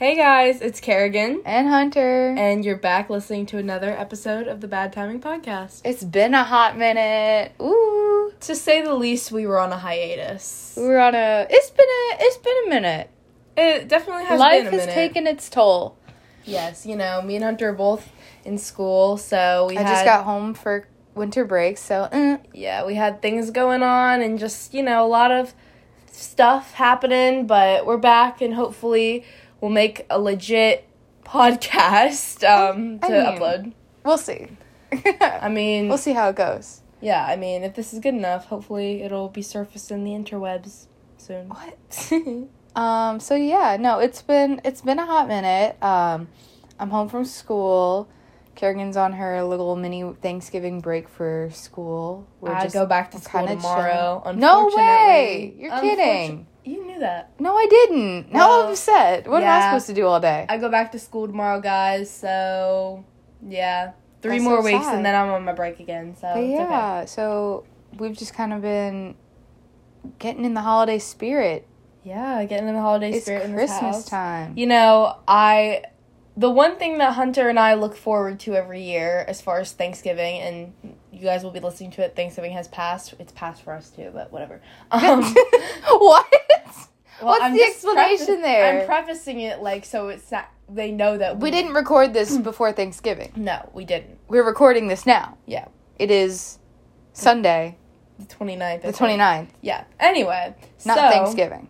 Hey guys, it's Kerrigan, and Hunter. and you're back listening to another episode of the Bad Timing Podcast. it's been a hot minute. Ooh, To say the least, we were on a hiatus. we're on a. It's been a. It's been a minute. It definitely has Life been a has minute. taken its toll. Yes, you know, me and Hunter are both in school, so we I had just got home for winter break, so eh. yeah, we had things going on and just you know a lot of stuff happening, but we're back and hopefully we'll make a legit podcast um, I to mean- upload. we'll see. I mean, we'll see how it goes. Yeah, I mean, if this is good enough, hopefully it'll be surfaced in the interwebs soon. What? Um. So yeah, no, it's been it's been a hot minute. Um, I'm home from school. Kerrigan's on her little mini Thanksgiving break for school. We're I just- go back to school tomorrow. chilling. No way! You're Unfortun- kidding. You knew that. No, I didn't. Now Well, I'm upset. What am I supposed to do all day? I go back to school tomorrow, guys. So yeah, three That's more so weeks sad. and then I'm on my break again. So it's okay. yeah, so we've just kind of been getting in the holiday spirit. yeah, getting in the holiday It's spirit in this Christmas time. You know, I the one thing that Hunter and I look forward to every year as far as Thanksgiving and you guys will be listening to it Thanksgiving has passed. It's passed for us too, but whatever. Um what? well, What's I'm the explanation preface- there? I'm prefacing it like so it's not they know that We didn't record this before Thanksgiving. No, we didn't. We're recording this now. Yeah. It is Sunday, The 29th. I the think. 29th, Yeah. Anyway, not so, Thanksgiving.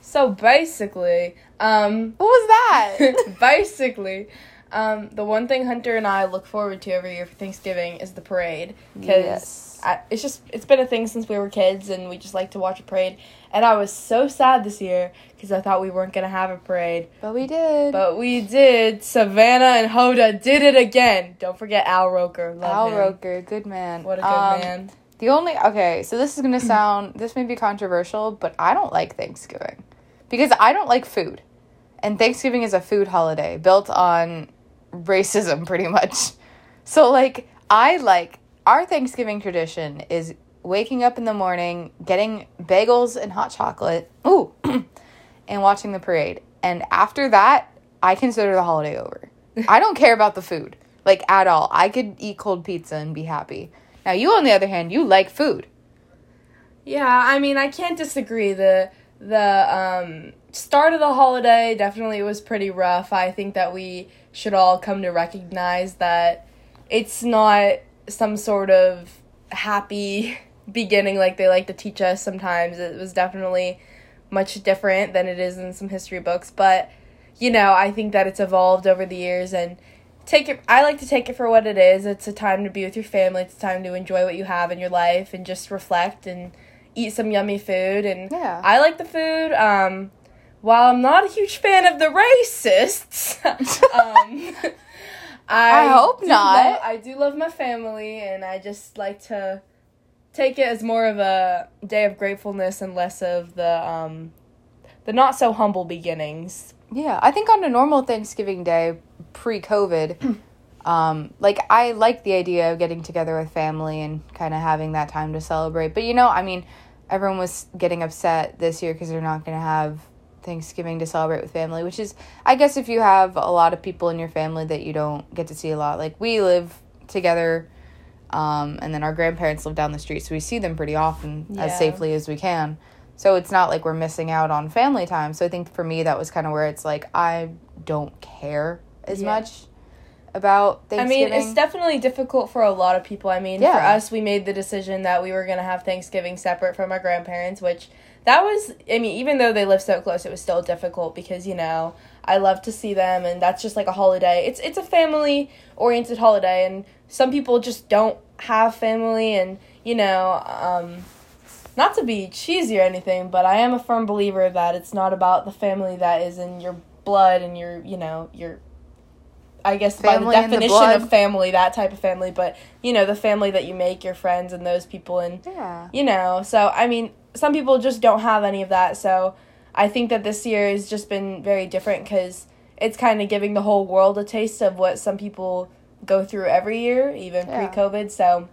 So basically, um What was that? basically, um, the one thing Hunter and I look forward to every year for Thanksgiving is the parade because Yes. it's just it's been a thing since we were kids and we just like to watch a parade. And I was so sad this year because I thought we weren't gonna have a parade, but we did. but we did. Savannah and Hoda did it again. Don't forget Al Roker. Love Al him. Roker, good man. What a good Um, man. The only okay, so this is gonna sound this may be controversial, but I don't like Thanksgiving because I don't like food, and Thanksgiving is a food holiday built on racism, pretty much. So like I like our Thanksgiving tradition is waking up in the morning, getting bagels and hot chocolate, ooh, and watching the parade, and after that, I consider the holiday over. I don't care about the food like at all. I could eat cold pizza and be happy. Now you, on the other hand, you like food. Yeah, I mean, I can't disagree. The the um, start of the holiday definitely was pretty rough. I think that we should all come to recognize that it's not some sort of happy beginning like they like to teach us sometimes. It was definitely much different than it is in some history books, but you know, I think that it's evolved over the years and take it I like to take it for what it is. It's a time to be with your family, it's a time to enjoy what you have in your life and just reflect and eat some yummy food and Yeah. I like the food. Um while I'm not a huge fan of the racists, um I, I hope not. I do love my family and I just like to take it as more of a day of gratefulness and less of the um the not so humble beginnings. Yeah, I think on a normal Thanksgiving day, pre-COVID, um, like I like the idea of getting together with family and kind of having that time to celebrate. But you know, I mean, everyone was getting upset this year because they're not going to have Thanksgiving to celebrate with family, which is, I guess, if you have a lot of people in your family that you don't get to see a lot. Like we live together, um, and then our grandparents live down the street, so we see them pretty often Yeah. as safely as we can. So it's not like we're missing out on family time. So I think for me that was kind of where it's like I don't care as Yeah. much about I mean, it's definitely difficult for a lot of people. I mean, for us, we made the decision that we were going to have Thanksgiving separate from our grandparents, which that was, I mean, even though they live so close, it was still difficult because, you know, I love to see them and that's just like a holiday. It's it's a family oriented holiday and some people just don't have family and, you know, um not to be cheesy or anything, but I am a firm believer that it's not about the family that is in your blood and your, you know, your I guess Family by the the definition blood. of family, that type of family, but you know, the family that you make, your friends and those people and yeah. you know, so I mean, some people just don't have any of that. So I think that this year has just been very different cuz it's kind of giving the whole world a taste of what some people go through every year, even Yeah. pre-COVID. So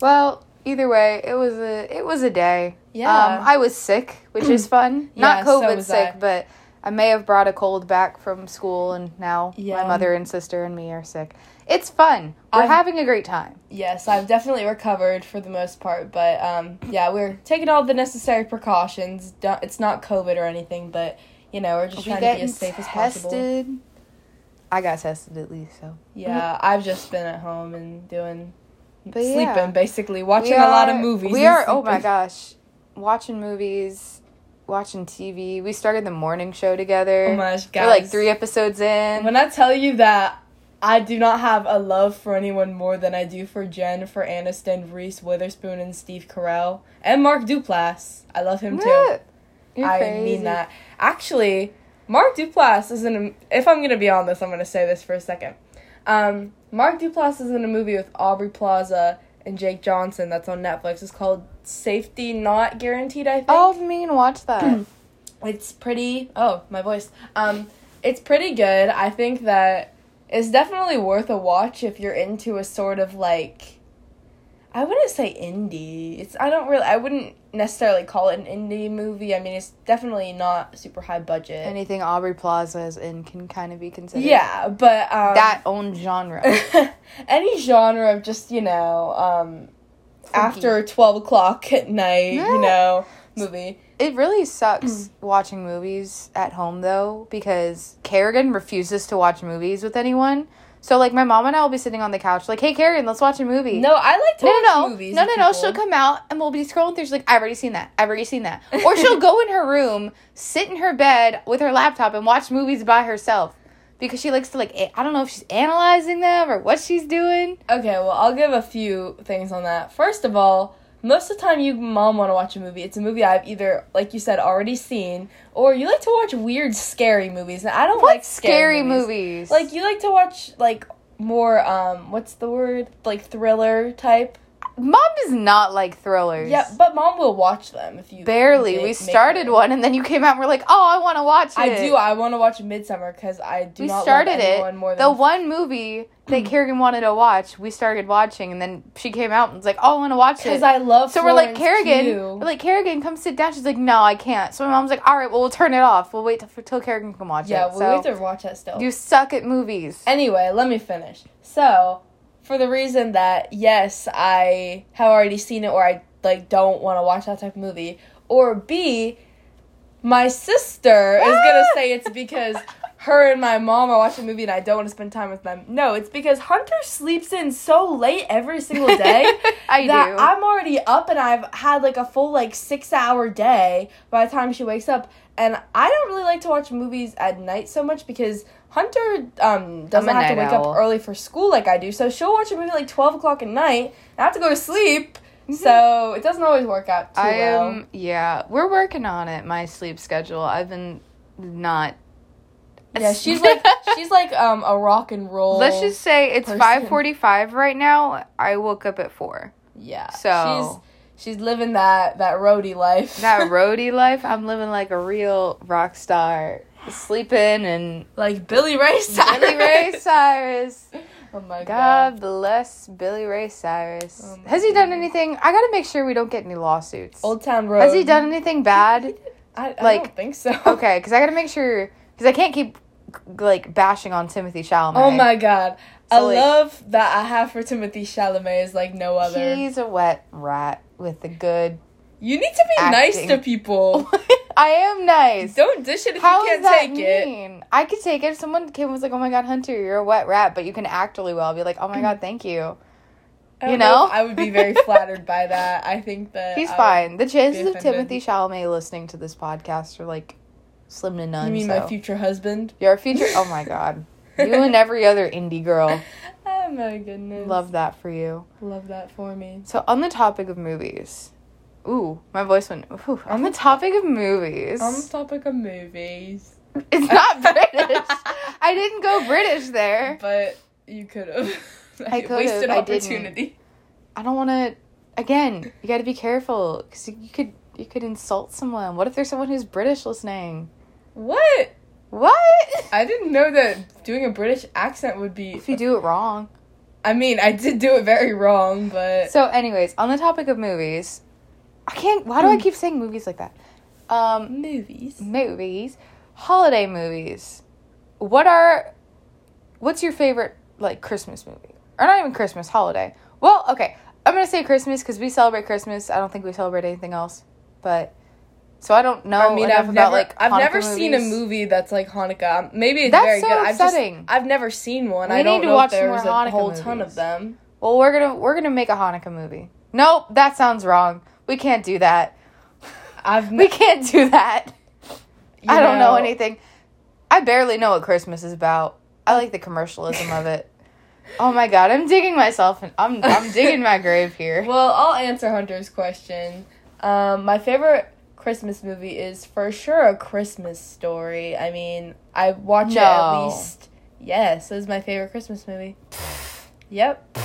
Well, either way, it was a it was a day. Yeah. Um, I was sick, which is fun. Not so COVID was sick, I. but I may have brought a cold back from school, and now Yeah. my mother and sister and me are sick. It's fun. We're I've- having a great time. Yes, I've definitely recovered for the most part, but um, yeah, we're taking all the necessary precautions. Don't, it's not COVID or anything, but you know, we're just We trying to be as safe as possible. tested. I got tested at least, so Yeah, I've just been at home and doing But sleeping, yeah. basically watching We a lot of movies. We are. Oh my gosh, watching movies, watching TV. We started the morning show together. Oh my gosh, guys! We're like three episodes in. When I tell you that I do not have a love for anyone more than I do for Jen, Jennifer Aniston, Reese Witherspoon, and Steve Carell, and Mark Duplass. I love him too. You're I crazy. mean that. Actually, Mark Duplass is in. A, if I'm gonna be on this, I'm gonna say this for a second. Um, Mark Duplass is in a movie with Aubrey Plaza and Jake Johnson that's on Netflix. It's called Safety Not Guaranteed. I think. Oh, me and watch that. It's pretty. Oh, my voice. Um, it's pretty good. I think that it's definitely worth a watch if you're into a sort of like. I wouldn't say indie. It's I don't really. I wouldn't necessarily call it an indie movie. I mean, it's definitely not super high budget. Anything Aubrey Plaza is in can kind of be considered. yeah, but um, That own genre. any genre of just you know um, after twelve o'clock at night, Yeah. you know, movie. It really sucks watching movies at home though because Kerrigan refuses to watch movies with anyone. So like my mom and I will be sitting on the couch like, "Hey Kerrigan, let's watch a movie." No, I like to No, watch no, no, movies. no, no, no. people. She'll come out and we'll be scrolling through. She's like, "I've already seen that. I've already seen that." Or she'll go in her room, sit in her bed with her laptop, and watch movies by herself because she likes to like. I don't know if she's analyzing them or what she's doing. Okay, well, I'll give a few things on that. First of all, most of the time you mom want to watch a movie, it's a movie I've either, like you said, already seen, or you like to watch weird, scary movies. And I don't What like scary, scary movies. movies? Like you like to watch like more um what's the word? Like thriller type. Mom does not like thrillers. Yeah, but mom will watch them if you barely. We started one, and then you came out. and We're like, "Oh, I want to watch it." I do. I want to watch Midsommar because I do we not started it. more the one movie that Kerrigan wanted to watch, we started watching, and then she came out and was like, "Oh, I want to watch it because. I love. so we're like, Kerrigan, Pugh. we're like, Kerrigan, come sit down. She's like, no, I can't. So my mom's like, all right, well, we'll turn it off. We'll wait till, till Kerrigan can watch yeah, it. Yeah, we so have to watch that still. you suck at movies. Anyway, let me finish. So, for the reason that yes, I have already seen it or I like don't want to watch that type of movie, or B, my sister is going to ah! say it's because her and my mom are watching a movie and I don't want to spend time with them. No, it's because Hunter sleeps in so late every single day I that do. I'm already up and I've had like a full like 6-hour day by the time she wakes up and I don't really like to watch movies at night so much because Hunter um, doesn't have to wake owl. up early for school like I do, so she'll watch a movie like twelve o'clock at night. I have to go to sleep, so it doesn't always work out too Mm-hmm. I well. am, yeah, we're working on it. My sleep schedule. I've been not. yeah, she's like she's like um a rock and roll. Let's just say it's five forty-five right now. I woke up at four. yeah. So- she's she's living that that roadie life. That roadie life, I'm living like a real rock star, sleeping and like Billy Ray Cyrus. Billy Ray Cyrus. Oh my god. God bless Billy Ray Cyrus. Oh Has he done anything? I gotta make sure we don't get any lawsuits. Old Town Road. Has he done anything bad? I, I like- don't think so. Okay, because I gotta make sure because I can't keep like bashing on Timothy Chalamet. Oh my god. I like- love that I have for Timothy Chalamet is like no other. He's a wet rat with a good. you need to be nice to people. I am nice. Don't dish it if How you can't that take it. mean? I could take it. If someone came and was like, "Oh my god, Hunter, you're a wet rat," but you can act really well. I'd be like, "Oh my god, thank you." You know? if I would be very flattered by that. I think that He's I- fine. The chances of. Timothy Chalamet listening to this podcast are like slim to none. You mean so. my future husband? Your future. Oh my god. You and every other indie girl. Oh my goodness. Love that for you. love that for me. So on the topic of movies. Ooh, my voice went. Ooh, on the topic of movies. On the topic of movies, it's not British. I didn't go British there. but you could have. I could've, wasted I didn't. opportunity. I don't want to. Again, you got to be careful because you could you could insult someone. What if there's someone who's British listening? What? What? I didn't know that doing a British accent would be. If you do it wrong. I mean, I did do it very wrong, but So, anyways, on the topic of movies, I can't. Why do I keep saying movies like that? Um, movies. movies. holiday movies. What are what's your favorite like Christmas movie? Or not even Christmas, holiday. Well, okay. I'm going to say Christmas cuz we celebrate Christmas. I don't think we celebrate anything else. But so I don't know I mean, I've about never, like I've Hanukkah never seen a movie that's like Hanukkah. Maybe it's That's very so good. I've upsetting. just, I've never seen one. We I don't need to know watch if there's more a Hanukkah whole ton of them. Well, we're to we're going to make a Hanukkah movie. Nope, that sounds wrong. We can't do that. I've We can't do that. I don't know anything. I barely know what Christmas is about. I like the commercialism of it. Oh my god, I'm digging myself and I'm I'm digging my grave here. Well, I'll answer Hunter's question. Um, my favorite Christmas movie is for sure a Christmas story. I mean, I watch it at least. Yes, is my favorite Christmas movie. Yep.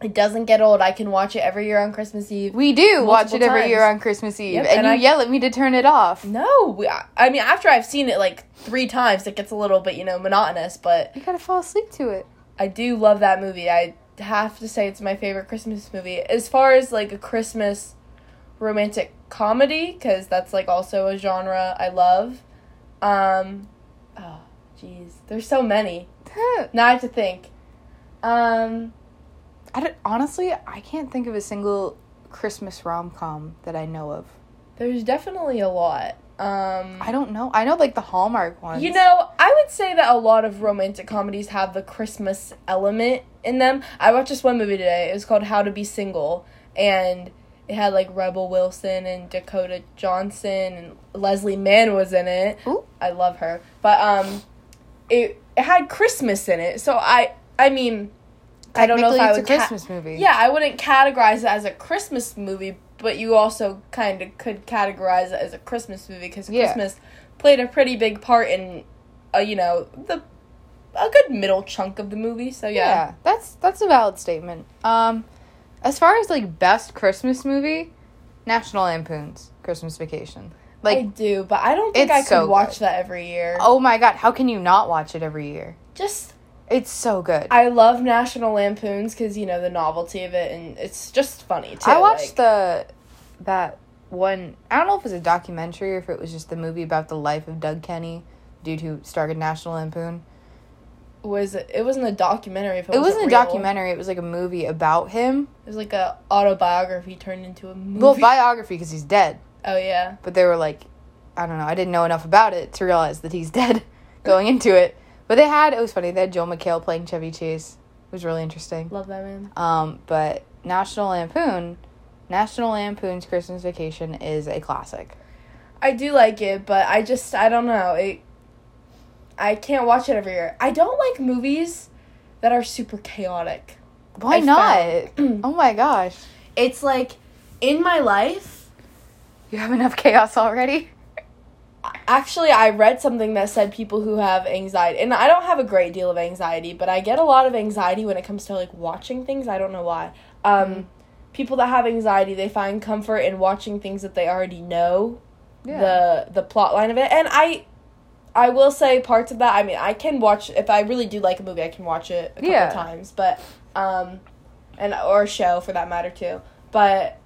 It doesn't get old. I can watch it every year on Christmas Eve. We do watch it every year on Christmas Eve, Yep, and, and you I- yell at me to turn it off. No, we, I mean after I've seen it like three times, it gets a little bit you know monotonous. But You gotta fall asleep to it. I do love that movie. I have to say it's my favorite Christmas movie. As far as like a Christmas romantic comedy, because that's like also a genre I love. Um, oh, jeez, there's so many. Now I have to think. Um, I don't, honestly, I can't think of a single Christmas rom com that I know of. there's definitely a lot. Um, I don't know. I know like the Hallmark ones. You know, I would say that a lot of romantic comedies have the Christmas element in them. I watched this one movie today. It was called How to Be Single, and it had like Rebel Wilson and Dakota Johnson and Leslie Mann was in it. Ooh. I love her, but um, it it had Christmas in it. So I I mean, I don't know if I it's would a ca- Christmas movie. yeah, I wouldn't categorize it as a Christmas movie, but you also kind of could categorize it as a Christmas movie because Yeah. Christmas played a pretty big part in, uh, you know, the a good middle chunk of the movie. So yeah, yeah, that's that's a valid statement. Um, as far as like best Christmas movie, National Lampoon's Christmas Vacation. Like I do, but I don't think I could so watch good. that every year. oh my god, how can you not watch it every year? Just It's so good. I love National Lampoons because you know the novelty of it, and it's just funny too. I watched like- the that one. I don't know if it was a documentary or if it was just the movie about the life of Doug Kenney due to started National Lampoon. was it, it wasn't a documentary. If it, It wasn't a real. documentary. It was like a movie about him. It was like a autobiography turned into a movie. Well, biography because he's dead. oh yeah. But they were like, I don't know. I didn't know enough about it to realize that he's dead going into it. But they had it was funny. They had Joel McHale playing Chevy Chase. It was really interesting. Love that man. Um, but National Lampoon, National Lampoon's Christmas Vacation is a classic. I do like it, but I just I don't know. It I can't watch it every year. I don't like movies that are super chaotic. Why I not? oh my gosh. It's like in my life, You have enough chaos already? Actually I read something that said people who have anxiety and I don't have a great deal of anxiety, but I get a lot of anxiety when it comes to like watching things. I don't know why. Um Mhm. people that have anxiety, they find comfort in watching things that they already know. the the plot line of it and i i will say parts of that i mean i can watch if i really do like a movie i can watch it a couple Yeah. times but um and or a show for that matter too but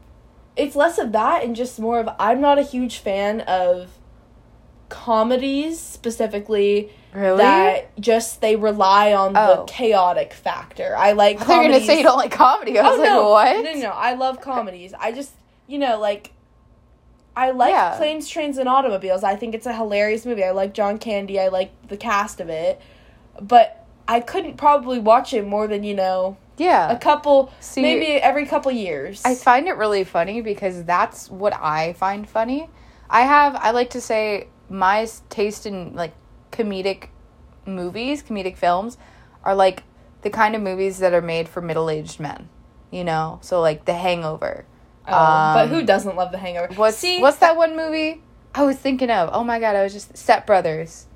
it's less of that and just more of i'm not a huge fan of comedies specifically really? that just they rely on Oh. the chaotic factor i like I thought you were gonna comedies say you don't like comedy. I was oh, like, no. what? No, no, no. I love comedies. I just, you know, like, I like Yeah. Planes, Trains, and Automobiles. I think it's a hilarious movie. I like John Candy. I like the cast of it. But I couldn't probably watch it more than, you know, yeah. a couple, See, maybe every couple years. I find it really funny because that's what I find funny. I have, I like to say, my taste in like comedic movies, comedic films, are like the kind of movies that are made for middle aged men. You know? So, like The Hangover. Oh, but um, who doesn't love The Hangover? What's, See, what's that one movie I was thinking of? Oh my god, I was just Step Brothers.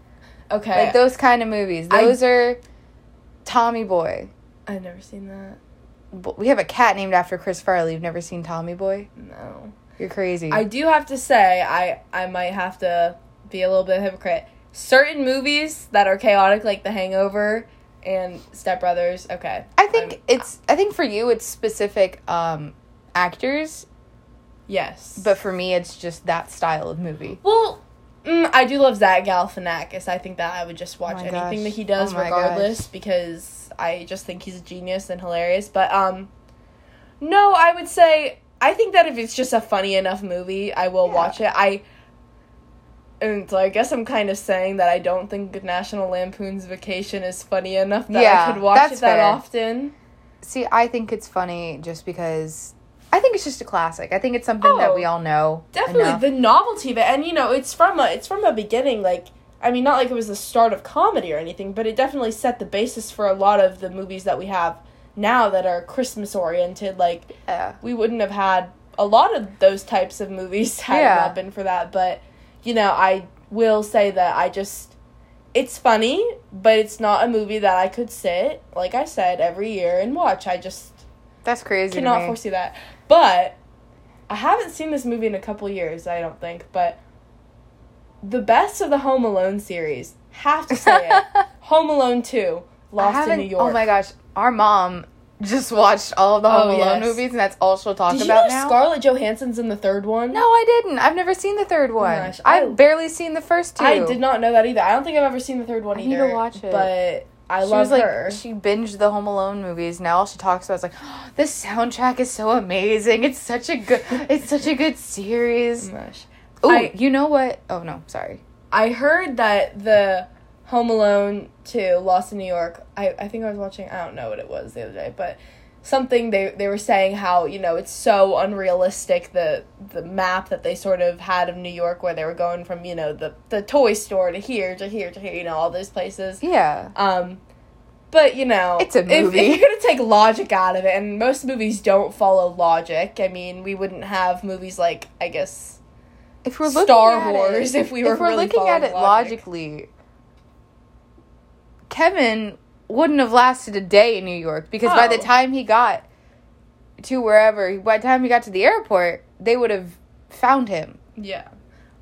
Okay. Like those kind of movies. I- Those are Tommy Boy. I've never seen that. We have a cat named after Chris Farley. You've never seen Tommy Boy? No. You're crazy. I do have to say, I I might have to be a little bit of hypocrite. Certain movies that are chaotic, like The Hangover and Step Brothers, okay. I think I'm- it's I think for you it's specific um actors, Yes. but for me it's just that style of movie. well, Mm, I do love Zach Galifianakis. I think that I would just watch my anything gosh. that he does, Oh regardless, because I just think he's a genius and hilarious. But um, no, I would say I think that if it's just a funny enough movie, I will Yeah. watch it. I and so I guess I'm kind of saying that I don't think National Lampoon's Vacation is funny enough that Yeah, I could watch it that fair. often. See, I think it's funny just because I think it's just a classic. I think it's something that Oh, we all know. definitely enough. the novelty of it and you know it's from a it's from a beginning like i mean not like it was the start of comedy or anything but it definitely set the basis for a lot of the movies that we have now that are christmas oriented like Yeah. we wouldn't have had a lot of those types of movies had it not been for that but you know i will say that i just it's funny but it's not a movie that i could sit like i said every year and watch i just That's crazy. cannot foresee that. But I haven't seen this movie in a couple years, I don't think. But the best of the Home Alone series, have to say it. Home Alone 2, Lost in New York. Oh my gosh, our mom just watched all of the Home Oh, Alone yes. movies, and that's all she'll talk Did you about know now. Scarlett Johansson's in the third one? no, I didn't. I've never seen the third oh one. gosh, I- I've barely seen the first two. I did not know that either. I don't think I've ever seen the third one I either. need to watch it. But I she love was like, her. she binged the Home Alone movies. Now all she talks about is like, oh, the soundtrack is so amazing. It's such a good, it's such a good series. Oh gosh. Oh, I- you know what? Oh no, sorry. I heard that the Home Alone to Lost in New York, I, I think I was watching, I don't know what it was the other day, but something they, they were saying how, you know, it's so unrealistic, the the map that they sort of had of New York where they were going from, you know, the, the toy store to here to here to here, you know, all those places. Yeah. Um, but, you know, It's a movie. If, you're going to take logic out of it, and most movies don't follow logic, I mean, we wouldn't have movies like, I guess, If we're looking Star at Wars, it, if we were if we're really looking at it logic. logically, Kevin wouldn't have lasted a day in New York because by the Oh. time he got to wherever, by the time he got to the airport, they would have found him. Yeah.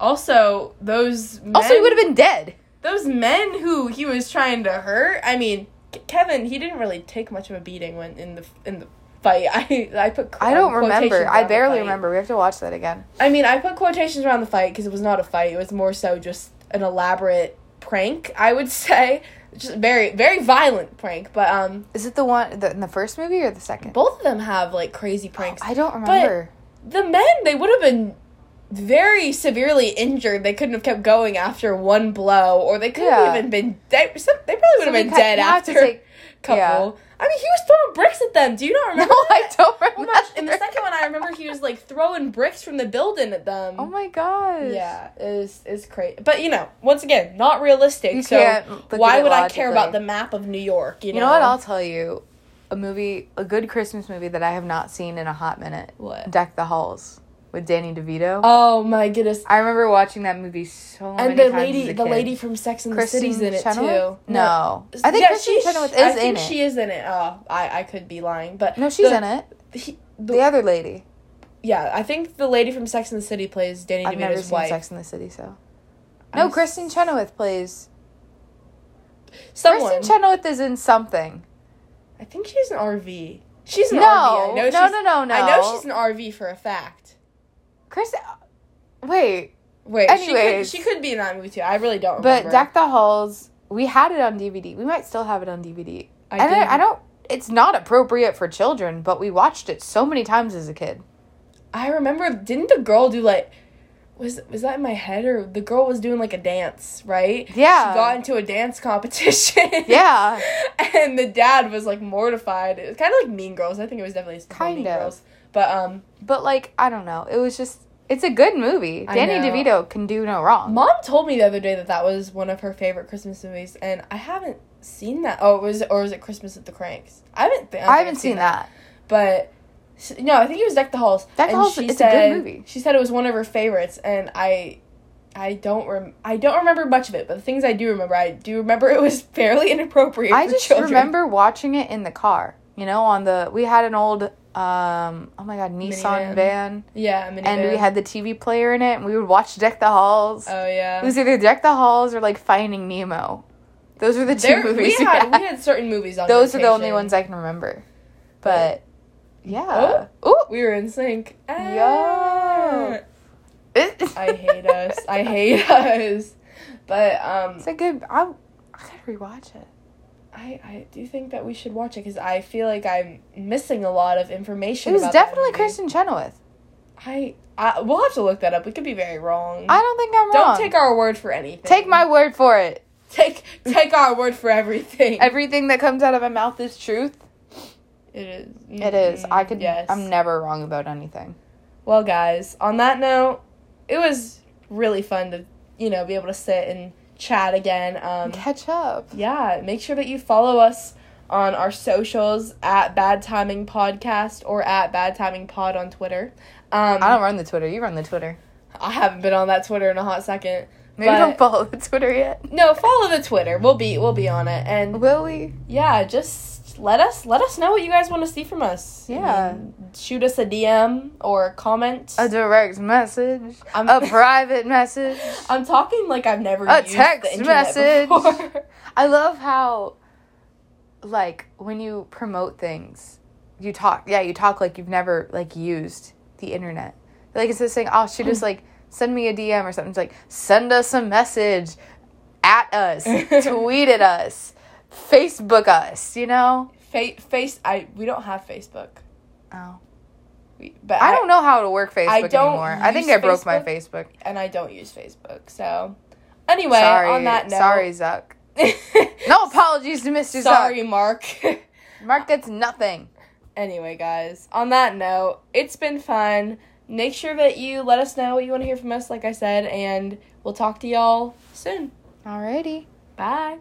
Also, those men, Also, he would have been dead. those men who he was trying to hurt. I mean, Kevin, he didn't really take much of a beating when in the in the fight. I I put I don't remember. I barely remember. We have to watch that again. I mean, I put quotations around the fight because it was not a fight. It was more so just an elaborate prank. I would say, just very very violent prank. But um, Is it the one the, in the first movie or the second? both of them have like crazy pranks. I don't remember. the men they would have been very severely injured they couldn't have kept going after one blow or they could have Yeah. even been they, some, they probably would have been dead have to after take- couple yeah. i mean he was throwing bricks at them do you not remember? no, remember I don't Oh remember. my in the second one i remember he was like throwing bricks from the building at them Oh my gosh. yeah is is crazy but you know once again not realistic You so can't look at why would i care about the map of new york you, You know what? I'll tell you. A movie, a good Christmas movie that I have not seen in a hot minute. What? Deck the Halls with Danny DeVito. oh my goodness I remember watching that movie so many and the times lady as a the lady from sex and the city's in it Chenoweth? too No. I think Kristin Chenoweth is in it. I in think it. she is in it. Oh, I, I could be lying, but No, she's the- in it. He, The the, other lady. yeah, I think the lady from Sex and the City plays Danny I've never DeVito's seen wife. Sex in the City, so. No, was- Kristin Chenoweth plays. Someone. Kristin Chenoweth is in something. I think she's an RV. She's an No, RV. I know no, no, no, no. I know she's an RV for a fact. Kristin. Wait, Wait, Anyways. she could, she could be in that movie too. I really don't but remember. Deck the Halls. We had it on DVD. We might still have it on DVD. I and I, I don't. It's not appropriate for children, but we watched it so many times as a kid. I remember. Didn't the girl do like? Was was that in my head or the girl was doing like a dance, right? Yeah. She got into a dance competition. Yeah. and the dad was like mortified. It was kind of like Mean Girls. I think it was definitely Kind Mean of. Girls. But um, But like, I don't know. It was just. It's a good movie. I Danny know. DeVito can do no wrong. mom told me the other day that that was one of her favorite Christmas movies, and I haven't seen that. Oh, it was or was it Christmas at the Kranks? I haven't. Th- I haven't seen that. but. No, I think it was Deck the Halls. Deck the Halls, it's a good said- movie. She said it was one of her favorites, and I, I don't rem- I don't remember much of it, but the things I do remember, I do remember it was fairly inappropriate. I just children. remember watching it in the car. You know, on the we had an old um oh my god Nissan Minivan. van, Yeah, minivan. and we had the TV player in it, and we would watch Deck the Halls. Oh yeah. it was either Deck the Halls or like Finding Nemo. Those were the two There- movies. we had we had certain movies on. Those are the only ones I can remember. But yeah, oh, We were in sync. Yeah. I hate us. I hate us. But um, It's a good. I I gotta rewatch it. I I do think that we should watch it because I feel like I'm missing a lot of information. It was definitely. Kristin Chenoweth. I, I we'll have to look that up. We could be very wrong. I don't think I'm wrong. don't take our word for anything. Take my word for it. take take our word for everything. Everything that comes out of my mouth is truth. it is. It is. I Mhm, could. Yes. I'm never wrong about anything. Well, guys, on that note, it was really fun to you know be able to sit and chat again. Um, Catch up. yeah, make sure that you follow us on our socials at Bad Timing Podcast or at Bad Timing Pod on Twitter. Um, I don't run the Twitter. You run the Twitter. I haven't been on that Twitter in a hot second. Maybe But- don't follow the Twitter yet. No, follow the Twitter. We'll be we'll be on it, and Will we? yeah, just let us let us know what you guys want to see from us. I Yeah. mean, shoot us a DM or comment. A direct message. I'm- a private message. I'm talking like I've never A used text the message. before. I love how, like, when you promote things, you talk. Yeah, you talk like you've never like used the internet. Like instead of saying, "Oh, shoot us," like send me a DM or something. It's like send us a message, at us, tweet at us, Facebook us. You know. Fa- face I we don't have Facebook. Oh. We, but I don't know how to work Facebook I don't anymore. I think I broke my Facebook. And I don't use Facebook. So anyway, sorry, on that note, sorry, Zuck. No apologies to Mr. sorry, Zuck. Mark. Mark gets nothing. anyway, guys, on that note, it's been fun. Make sure that you let us know what you want to hear from us, like I said, and we'll talk to y'all soon. Alrighty. Bye.